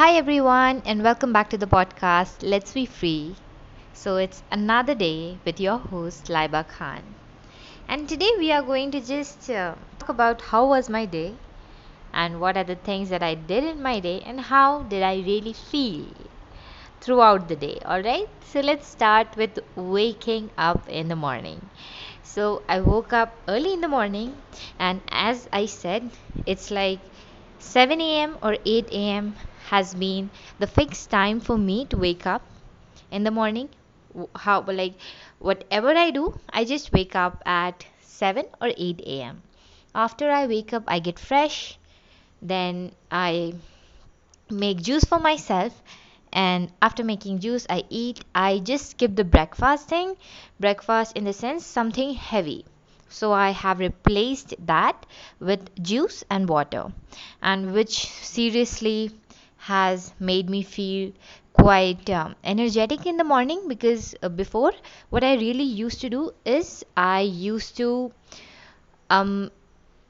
Hi, everyone, and welcome back to the podcast Let's Be Free. So, it's another day with your host, Laiba Khan. And today we are going to just uh, talk about how was my day and what are the things that I did in my day and how did I really feel throughout the day. All right, so let's start with waking up in the morning. So, I woke up early in the morning, and as I said, it's like 7 a.m. or 8 a.m. has been the fixed time for me to wake up in the morning. How like whatever I do, I just wake up at 7 or 8 a.m. After I wake up, I get fresh, then I make juice for myself. And after making juice i eat. I just skip the breakfast thing. Breakfast in the sense something heavy. So i have replaced that with juice and water. And which seriously has made me feel quite um, energetic in the morning because uh, before what i really used to do is i used to um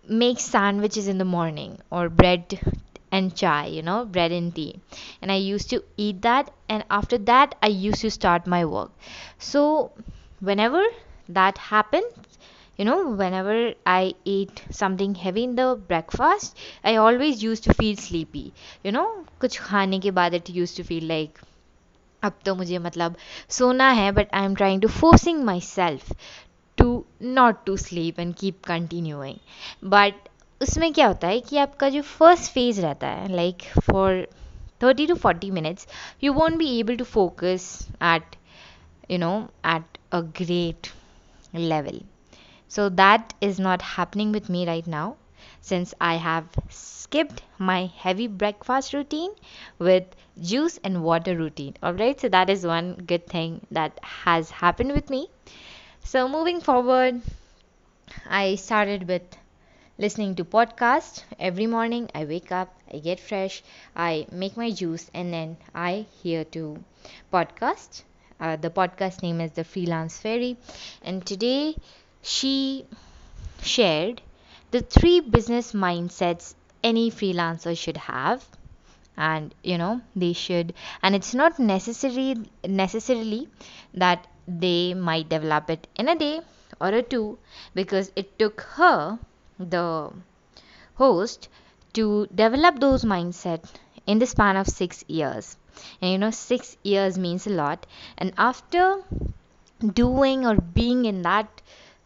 make sandwiches in the morning or bread and chai, you know, bread and tea. And I used to eat that, and after that, I used to start my work. So, whenever that happens, you know, whenever I eat something heavy in the breakfast, I always used to feel sleepy. You know, कुछ खाने के बाद it used to feel like अब तो मुझे मतलब सोना है but I am trying to forcing myself to not to sleep and keep continuing but उसमें क्या होता है कि आपका जो फर्स्ट फेज रहता है like for thirty to forty minutes you won't be able to focus eight you know at a great level so that is not happening with me right now since i have skipped my heavy breakfast routine with juice and water routine. All right so that is one good thing that has happened with me. So moving forward i started with listening to podcast every morning i wake up i get fresh i make my juice and then i hear to podcast uh, the podcast name is the freelance fairy. And today she shared the three business mindsets any freelancer should have and you know they should. And it's not necessary necessarily that they might develop it in a day or a two because it took her the host to develop those mindset in the span of 6 years. And you know 6 years means a lot. And after doing or being in that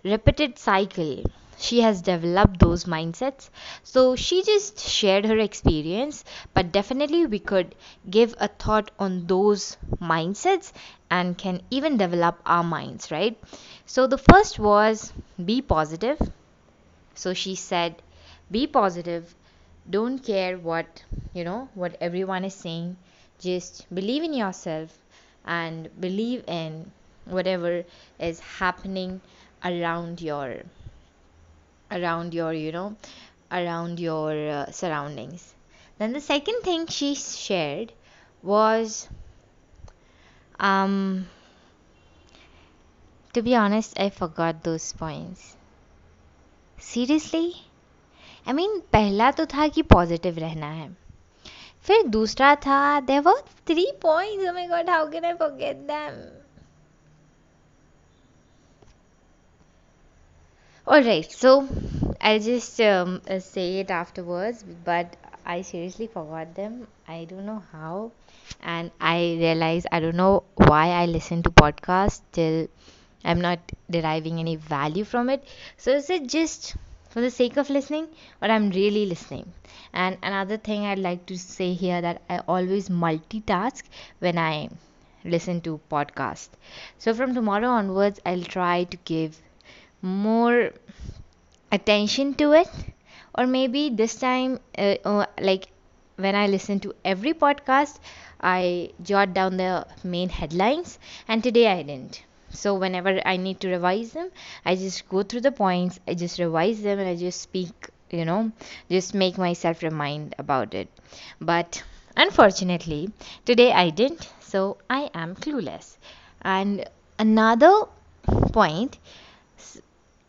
repeated cycle. She has developed those mindsets. So she just shared her experience but definitely we could give a thought on those mindsets and can even develop our minds right? So the first was be positive. So she said be positive. Don't care what you know what everyone is saying. Just believe in yourself and believe in whatever is happening around your around your you know around your uh, surroundings then the second thing she shared was um to be honest i forgot those points seriously I mean पहला तो था कि positive रहना है फिर दूसरा था there were three points oh my god how can I forget them Alright, so I'll just um, uh, say it afterwards, but I seriously forgot them. I don't know how, and I realize I don't know why I listen to podcasts till I'm not deriving any value from it. So is it just for the sake of listening or I'm really listening? And another thing I'd like to say here that I always multitask when I listen to podcast. So from tomorrow onwards I'll try to give more attention to it. Or maybe this time uh, uh, like when I listen to every podcast I jot down the main headlines and today I didn't. So whenever i need to revise them i just go through the points i just revise them and i just speak you know just make myself remind about it. But unfortunately today i didn't so i am clueless. And another point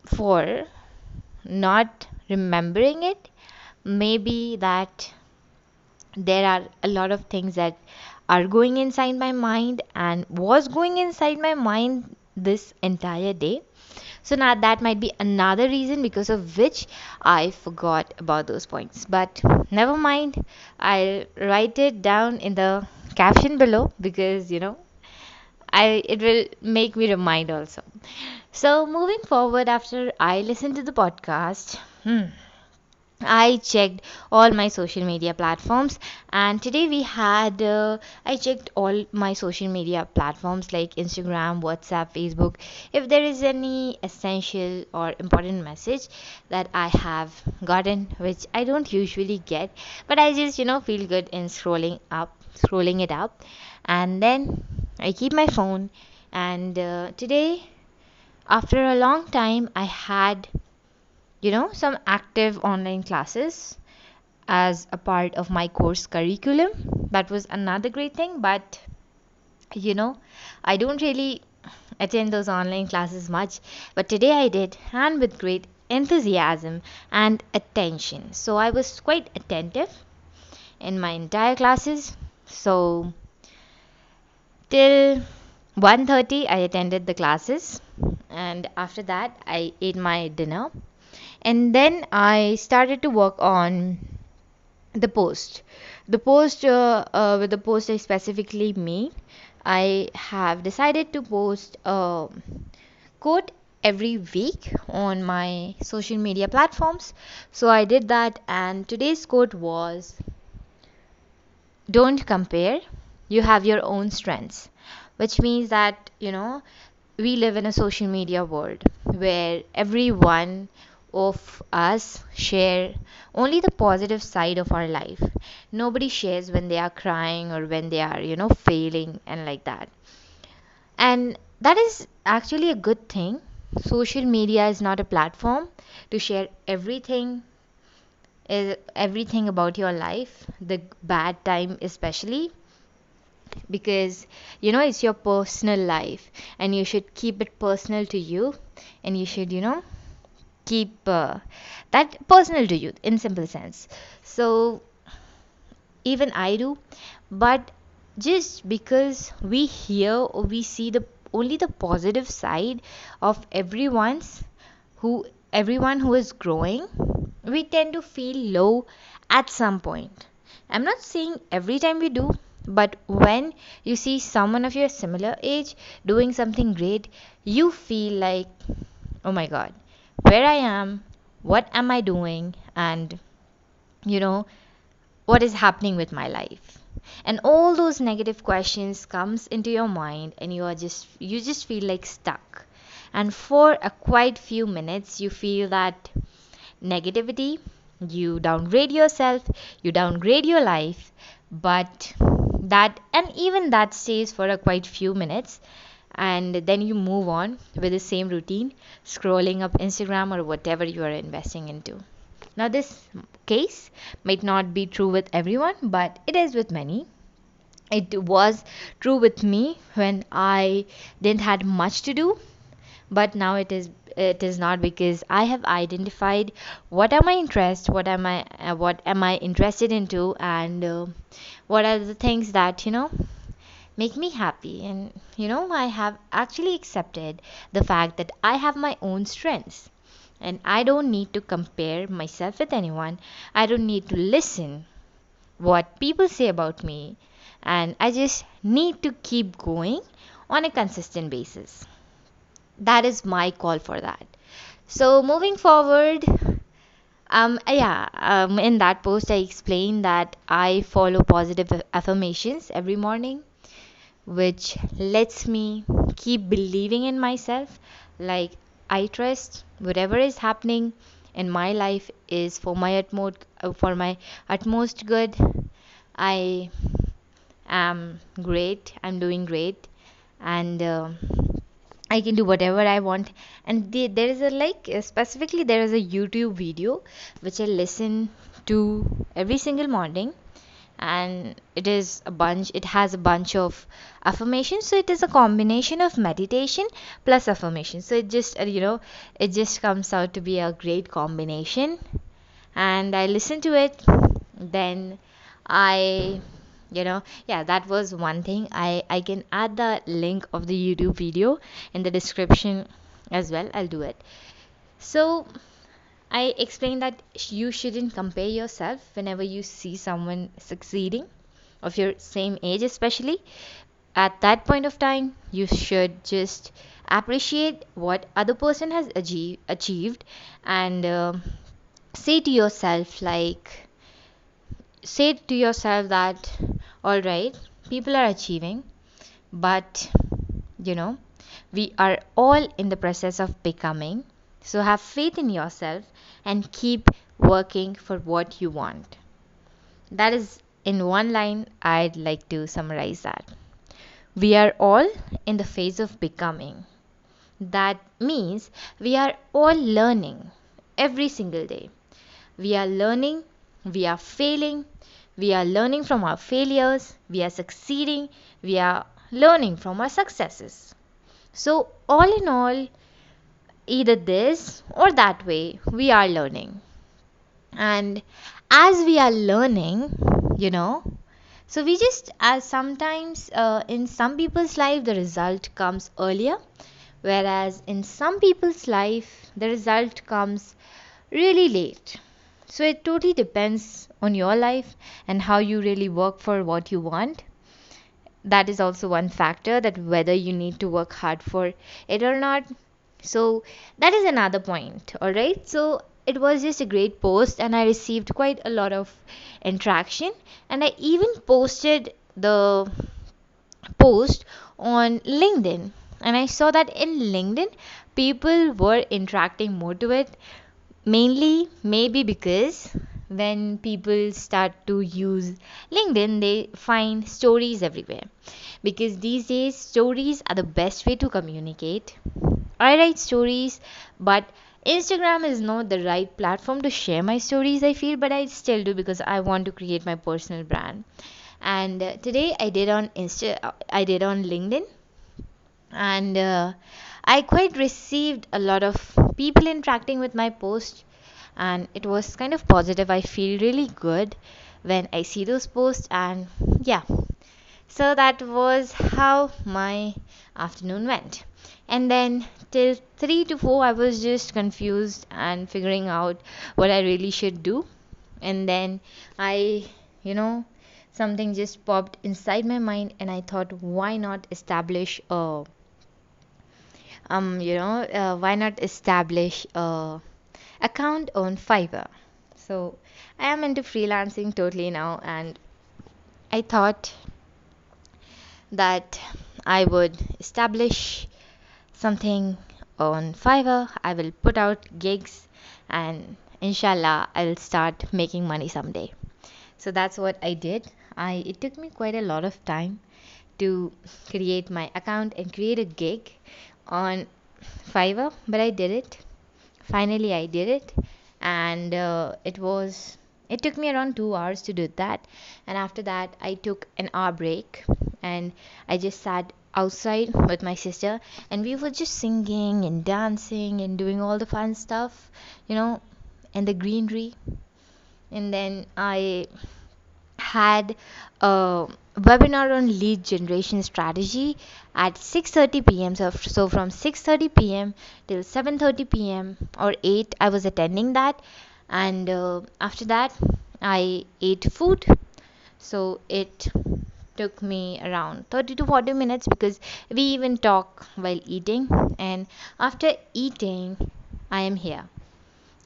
for not remembering it maybe that there are a lot of things that are going inside my mind and was going inside my mind this entire day so now that might be another reason because of which I forgot about those points. But never mind, I'll write it down in the caption below because you know I it will make me remind also. So moving forward after I listened to the podcast, hmm, I checked all my social media platforms, and today we had uh, I checked all my social media platforms like Instagram, WhatsApp, Facebook. If there is any essential or important message that I have gotten, which I don't usually get, but I just you know feel good in scrolling up, scrolling it up, and then I keep my phone. And uh, today, after a long time, I had you know some active online classes as a part of my course curriculum. That was another great thing but you know i don't really attend those online classes much. But today i did and with great enthusiasm and attention. So i was quite attentive in my entire classes. So till 1:30 i attended the classes and after that i ate my dinner and then I started to work on the post. The post, uh, uh, with the post I specifically made, I have decided to post a quote every week on my social media platforms. So I did that, and today's quote was Don't compare, you have your own strengths, which means that, you know, we live in a social media world where everyone of us share only the positive side of our life. Nobody shares when they are crying or when they are, you know, failing and like that. And that is actually a good thing. Social media is not a platform to share everything is everything about your life, the bad time especially because you know it's your personal life and you should keep it personal to you and you should you know keep uh, that personal to you in simple sense. So even i do but just because we hear or we see the only the positive side of everyone's who everyone who is growing we tend to feel low at some point. I'm not saying every time we do but when you see someone of your similar age doing something great you feel like oh my god where I am, what am I doing, and you know, what is happening with my life. And all those negative questions comes into your mind and you are just you just feel like stuck. And for a quite few minutes you feel that negativity, you downgrade yourself, you downgrade your life, but that and even that stays for a quite few minutes and then you move on with the same routine scrolling up instagram or whatever you are investing into. Now this case might not be true with everyone but it is with many. It was true with me when i didn't had much to do but now it is it is not because i have identified what are my interests what am i uh, what am i interested into and uh, what are the things that you know make me happy. And you know i have actually accepted the fact that i have my own strengths. And i don't need to compare myself with anyone. I don't need to listen what people say about me. And i just need to keep going on a consistent basis that is my call for that. So moving forward um yeah um in that post i explained that i follow positive affirmations every morning which lets me keep believing in myself. Like i trust whatever is happening in my life is for my utmost uh, for my utmost good. I am great. I'm doing great. And uh, i can do whatever i want. And the, there is a like uh, specifically there is a youtube video which i listen to every single morning. And it is a bunch it has a bunch of affirmations. So it is a combination of meditation plus affirmation so it just uh, you know it just comes out to be a great combination. And i listen to it. Then I you know? Yeah that was one thing. I i can add the link of the youtube video in the description as well. I'll do it. So i explained that you shouldn't compare yourself whenever you see someone succeeding of your same age especially. At that point of time you should just appreciate what other person has achieve, achieved and uh, say to yourself like say to yourself that all right people are achieving but you know we are all in the process of becoming. So have faith in yourself and keep working for what you want. That is in one line i'd like to summarize that. We are all in the phase of becoming. That means we are all learning every single day. We are learning we are failing we are learning from our failures, we are succeeding, we are learning from our successes. So, all in all, either this or that way, we are learning. And as we are learning, you know, so we just, as sometimes uh, in some people's life, the result comes earlier, whereas in some people's life, the result comes really late. So it totally depends on your life and how you really work for what you want. That is also one factor that whether you need to work hard for it or not. So that is another point. All right. So it was just a great post and I received quite a lot of interaction and I even posted the post on LinkedIn and I saw that in LinkedIn people were interacting more to it mainly maybe because when people start to use linkedin they find stories everywhere. Because these days stories are the best way to communicate. I write stories but instagram is not the right platform to share my stories i feel but i still do because i want to create my personal brand. And uh, today i did on insta i did on linkedin. And uh, I quite received a lot of people interacting with my post and it was kind of positive. I feel really good when I see those posts and yeah. So that was how my afternoon went. And then till 3 to 4 I was just confused and figuring out what I really should do. And then I, you know, something just popped inside my mind and I thought why not establish a um you know uh, why not establish a account on fiverr? So i am into freelancing totally now and i thought that i would establish something on fiverr. I will put out gigs and inshallah i'll start making money someday. So that's what i did. I it took me quite a lot of time to create my account and create a gig on Fiverr, but I did it. Finally, I did it, and uh, it was. It took me around two hours to do that, and after that, I took an hour break, and I just sat outside with my sister, and we were just singing and dancing and doing all the fun stuff, you know, in the greenery. And then I had a webinar on lead generation strategy at 6:30 p.m. So, so from 6:30 p.m. till 7:30 p.m. or 8 I was attending that and uh, after that I ate food so it took me around 30 to 40 minutes because we even talk while eating and after eating I am here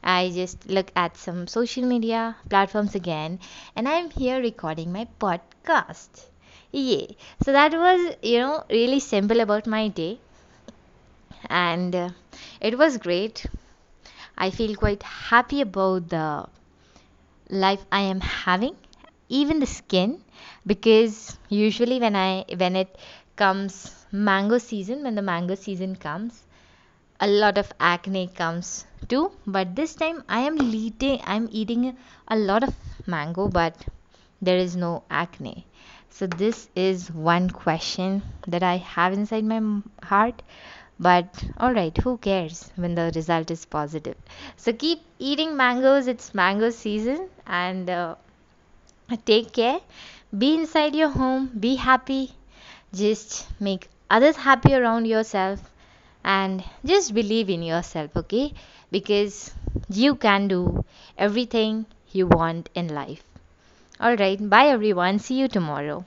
I just look at some social media platforms again and I'm here recording my podcast. Yeah. So that was, you know, really simple about my day. And uh, it was great. I feel quite happy about the life I am having, even the skin, because usually when I when it comes mango season, when the mango season comes, a lot of acne comes too but this time i am eating i'm eating a lot of mango but there is no acne so this is one question that i have inside my heart but all right who cares when the result is positive so keep eating mangoes it's mango season and uh, Take care. Be inside your home. Be happy. Just make others happy around yourself and just believe in yourself, okay? Because you can do everything you want in life. Alright, bye everyone. See you tomorrow.